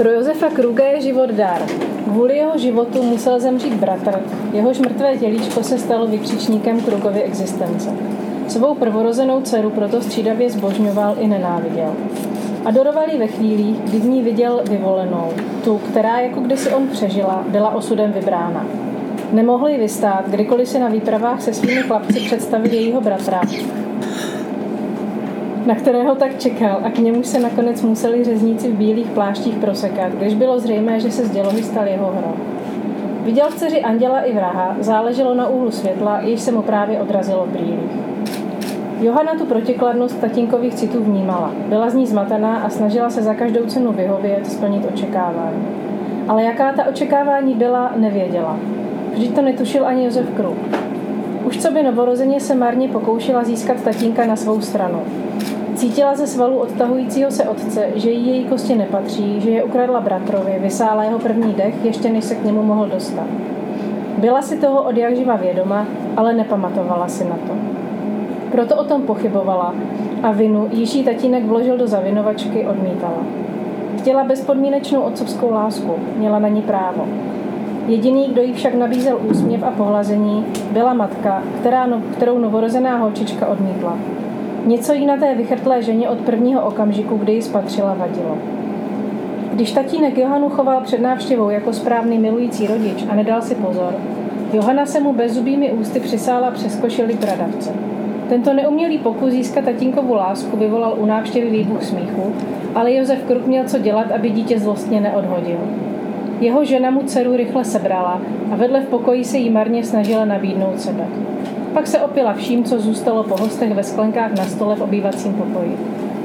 Pro Josefa Kruga je život dar. Kvůli jeho životu musel zemřít bratr, jehož mrtvé tělíčko se stalo vykřičníkem Krugovy existence. Svou prvorozenou dceru proto střídavě zbožňoval i nenáviděl. Adoroval ji ve chvílích, kdy v ní viděl vyvolenou, tu, která jako kdysi on přežila, byla osudem vybrána. Nemohl ji vystát, kdykoliv si na výpravách se svými chlapci představil jejího bratra, na kterého tak čekal a k němu se nakonec museli řezníci v bílých pláštích prosekat, když bylo zřejmé, že se z dělohy stal jeho hrob. Viděl v dceři anděla i vraha, záleželo na úhlu světla, jež se mu právě odrazilo v brýlích. Johana tu protikladnost tatínkových citů vnímala. Byla z ní zmatená a snažila se za každou cenu vyhovět, splnit očekávání. Ale jaká ta očekávání byla, nevěděla. Vždyť to netušil ani Josef Kruk. Už co by novorozeně se marně pokoušela získat tatínka na svou stranu. Cítila ze svalu odtahujícího se otce, že jí její kosti nepatří, že je ukradla bratrovi, vysála jeho první dech, ještě než se k němu mohl dostat. Byla si toho od jak živa vědoma, ale nepamatovala si na to. Proto o tom pochybovala a vinu, již jí tatínek vložil do zavinovačky, odmítala. Chtěla bezpodmínečnou otcovskou lásku, měla na ní právo. Jediný, kdo jí však nabízel úsměv a pohlazení, byla matka, která no, kterou novorozená holčička odmítla. Něco jí na té vychrtlé ženě od prvního okamžiku, kdy ji spatřila, vadilo. Když tatínek Johanu choval před návštěvou jako správný milující rodič a nedal si pozor, Johana se mu bezzubými ústy přisála přes košili pradavce. Tento neumělý pokus získat tatínkovu lásku vyvolal u návštěvy výbuch smíchu, ale Josef Kruk měl co dělat, aby dítě zlostně neodhodil. Jeho žena mu dceru rychle sebrala a vedle v pokoji se jí marně snažila nabídnout sebe. Pak se opila vším, co zůstalo po hostech ve sklenkách na stole v obývacím pokoji.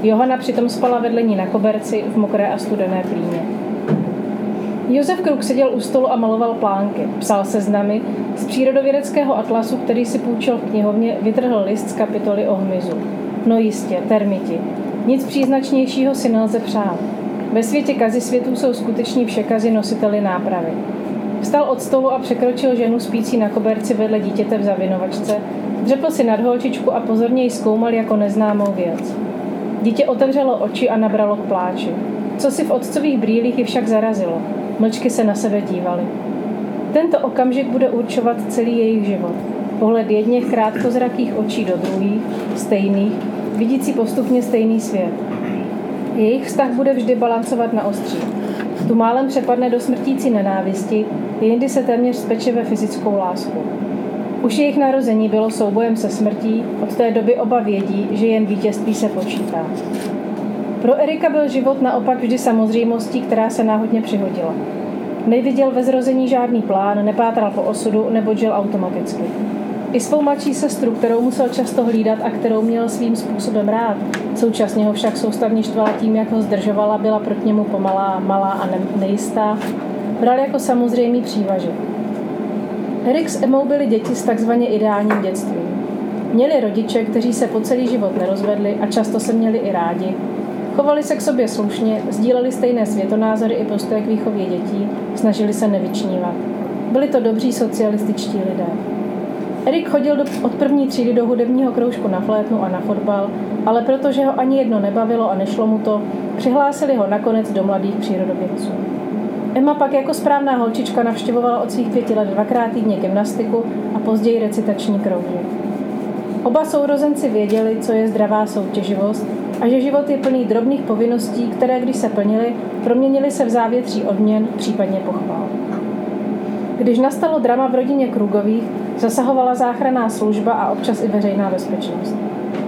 Johana přitom spala vedle ní na koberci v mokré a studené plíně. Josef Kruk seděl u stolu a maloval plánky. Psal seznamy. Z přírodovědeckého atlasu, který si půjčil v knihovně, vytrhl list z kapitoly o hmyzu. No jistě, termiti. Nic příznačnějšího si nelze přát. Ve světě kazy světů jsou skuteční všekazy nositeli nápravy. Vstal od stolu a překročil ženu spící na koberci vedle dítěte v zavinovačce, dřepl si nad holčičku a pozorně ji zkoumal jako neznámou věc. Dítě otevřelo oči a nabralo k pláči. Co si v otcových brýlích ji však zarazilo. Mlčky se na sebe dívaly. Tento okamžik bude určovat celý jejich život. Pohled jedněch krátkozrakých očí do druhých, stejných, vidící postupně stejný svět. Jejich vztah bude vždy balancovat na ostří. Tu málem přepadne do smrtící nenávisti, jindy se téměř speče ve fyzickou lásku. Už jejich narození bylo soubojem se smrtí, od té doby oba vědí, že jen vítězství se počítá. Pro Erika byl život naopak vždy samozřejmostí, která se náhodně přihodila. Neviděl ve zrození žádný plán, nepátral po osudu nebo žil automaticky. I svou mladší sestru, kterou musel často hlídat a kterou měl svým způsobem rád, současně ho však soustavně štvala tím, jak ho zdržovala, byla proti němu pomalá, malá a nejistá, bral jako samozřejmý přívažek. Erik s Emou byli děti s takzvaně ideálním dětstvím. Měli rodiče, kteří se po celý život nerozvedli a často se měli i rádi. Chovali se k sobě slušně, sdíleli stejné světonázory i postoje k výchově dětí, snažili se nevyčnívat. Byli to dobří socialističtí lidé. Erik chodil do, od první třídy do hudebního kroužku na flétnu a na fotbal, ale protože ho ani jedno nebavilo a nešlo mu to, přihlásili ho nakonec do mladých přírodovědců. Emma pak jako správná holčička navštěvovala od svých pěti let dvakrát týdně gymnastiku a později recitační kroužek. Oba sourozenci věděli, co je zdravá soutěživost a že život je plný drobných povinností, které, když se plnily, proměnily se v závětří odměn, případně pochvál. Když nastalo drama v rodině Krugových, zasahovala záchranná služba a občas i veřejná bezpečnost.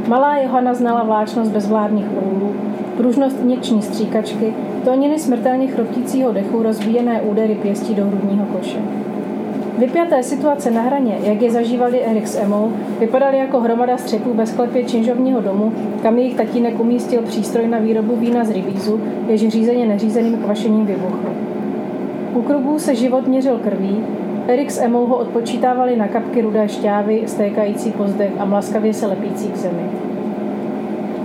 Malá Johana znala vláčnost bezvládních úlů, pružnost injekční stříkačky, tóniny smrtelně chroptícího dechu, rozbíjené údery pěstí do hrudního koše. Vypjaté situace na hraně, jak je zažívali Erik s Emou, vypadaly jako hromada střepů ve sklepě činžovního domu, kam jejich tatínek umístil přístroj na výrobu vína z rybízu, jež řízeně neřízeným kvašením vybuchl. U krugů se život měřil krví, Erik s Emou ho odpočítávali na kapky rudé šťávy, stékající po zdech a mlaskavě se lepící k zemi.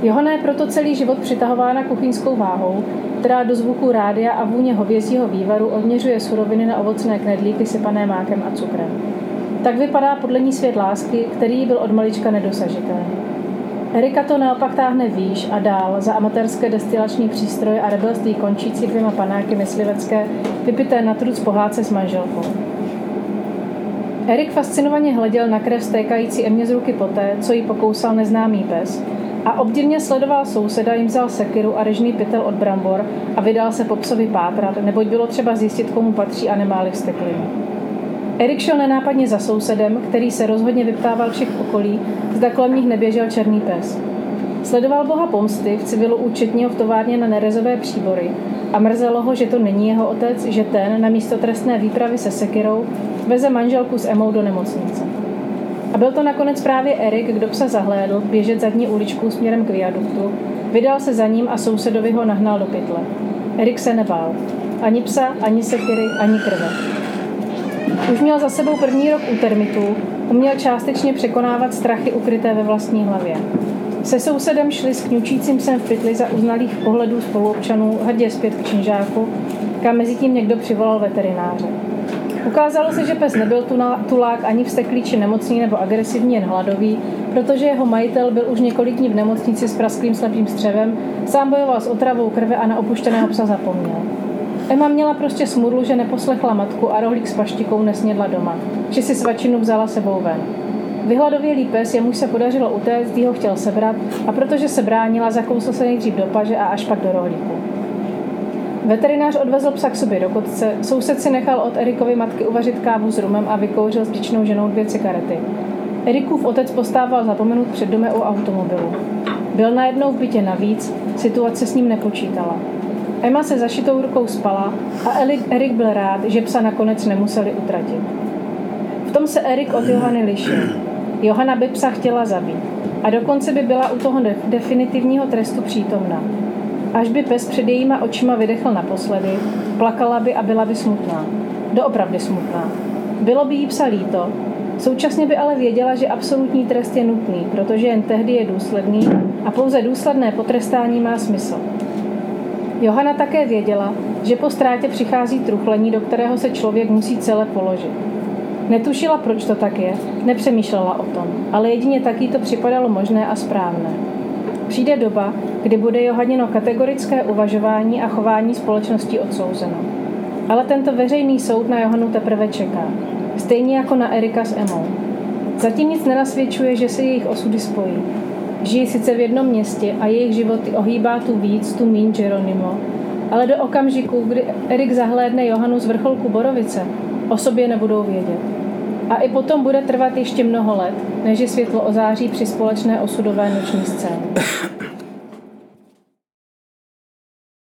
Johana je proto celý život přitahována kuchyňskou váhou, která do zvuku rádia a vůně hovězího vývaru odměřuje suroviny na ovocné knedlíky sypané mákem a cukrem. Tak vypadá podle ní svět lásky, který byl od malička nedosažitelný. Erika to naopak táhne výš a dál za amatérské destilační přístroje a rebelství končící dvěma panáky myslivecké, vypité na trud z pohádce s manželkou. Erik fascinovaně hleděl na krev stékající Emě z ruky poté, co jí pokousal neznámý pes a obdivně sledoval souseda, jim vzal sekiru a režný pytel od brambor a vydal se po psovi pátrat, neboť bylo třeba zjistit, komu patří a nemáli vsteklinu. Erik šel nenápadně za sousedem, který se rozhodně vyptával všech okolí, zda kolem nich neběžel černý pes. Sledoval boha pomsty v civilu účetního v továrně na nerezové příbory a mrzelo ho, že to není jeho otec, že ten na místo trestné výpravy se sekirou veze manželku s Emou do nemocnice. A byl to nakonec právě Erik, kdo psa zahlédl běžet zadní uličkou směrem k viaduktu, vydal se za ním a sousedovi ho nahnal do pytle. Erik se nebál. Ani psa, ani sekiry, ani krve. Už měl za sebou první rok u termitů, uměl částečně překonávat strachy ukryté ve vlastní hlavě. Se sousedem šli s kňučícím psem v pytli za uznalých pohledů spoluobčanů hrdě zpět k činžáku, kam mezi tím někdo přivolal veterináře. Ukázalo se, že pes nebyl tulák ani vsteklý či nemocný nebo agresivní, jen hladový, protože jeho majitel byl už několik dní v nemocnici s prasklým slepým střevem, sám bojoval s otravou krve a na opuštěného psa zapomněl. Emma měla prostě smudlu, že neposlechla matku a rohlík s paštikou nesnědla doma, že si svačinu vzala sebou ven. Vyhladovělý pes, jemuž se podařilo utéct, ho chtěl sebrat a protože se bránila, zakousl se nejdřív do paže a až pak do rohlíku. Veterinář odvezl psa k sobě do kotce, soused si nechal od Erikovy matky uvařit kávu s rumem a vykouřil s děčnou ženou dvě cigarety. Erikův otec postával zapomenut před domem u automobilu. Byl najednou v bytě navíc, situace s ním nepočítala. Emma se zašitou rukou spala a Erik byl rád, že psa nakonec nemuseli utratit. V tom se Erik od Johany lišil. Johana by psa chtěla zabít a dokonce by byla u toho definitivního trestu přítomna. Až by pes před jejíma očima vydechl naposledy, plakala by a byla by smutná. Doopravdy smutná. Bylo by jí psa líto, současně by ale věděla, že absolutní trest je nutný, protože jen tehdy je důsledný a pouze důsledné potrestání má smysl. Johana také věděla, že po ztrátě přichází truchlení, do kterého se člověk musí celé položit. Netušila, proč to tak je, nepřemýšlela o tom, ale jedině taky to připadalo možné a správné. Přijde doba, kdy bude Johanino kategorické uvažování a chování společnosti odsouzeno. Ale tento veřejný soud na Johanu teprve čeká. Stejně jako na Erika s Emou. Zatím nic nenasvědčuje, že se jejich osudy spojí. Žijí sice v jednom městě a jejich životy ohýbá tu víc, tu mín Geronimo, ale do okamžiku, kdy Erik zahlédne Johanu z vrcholku Borovice, o sobě nebudou vědět. A i potom bude trvat ještě mnoho let, než je světlo ozáří při společné osudové noční scéně.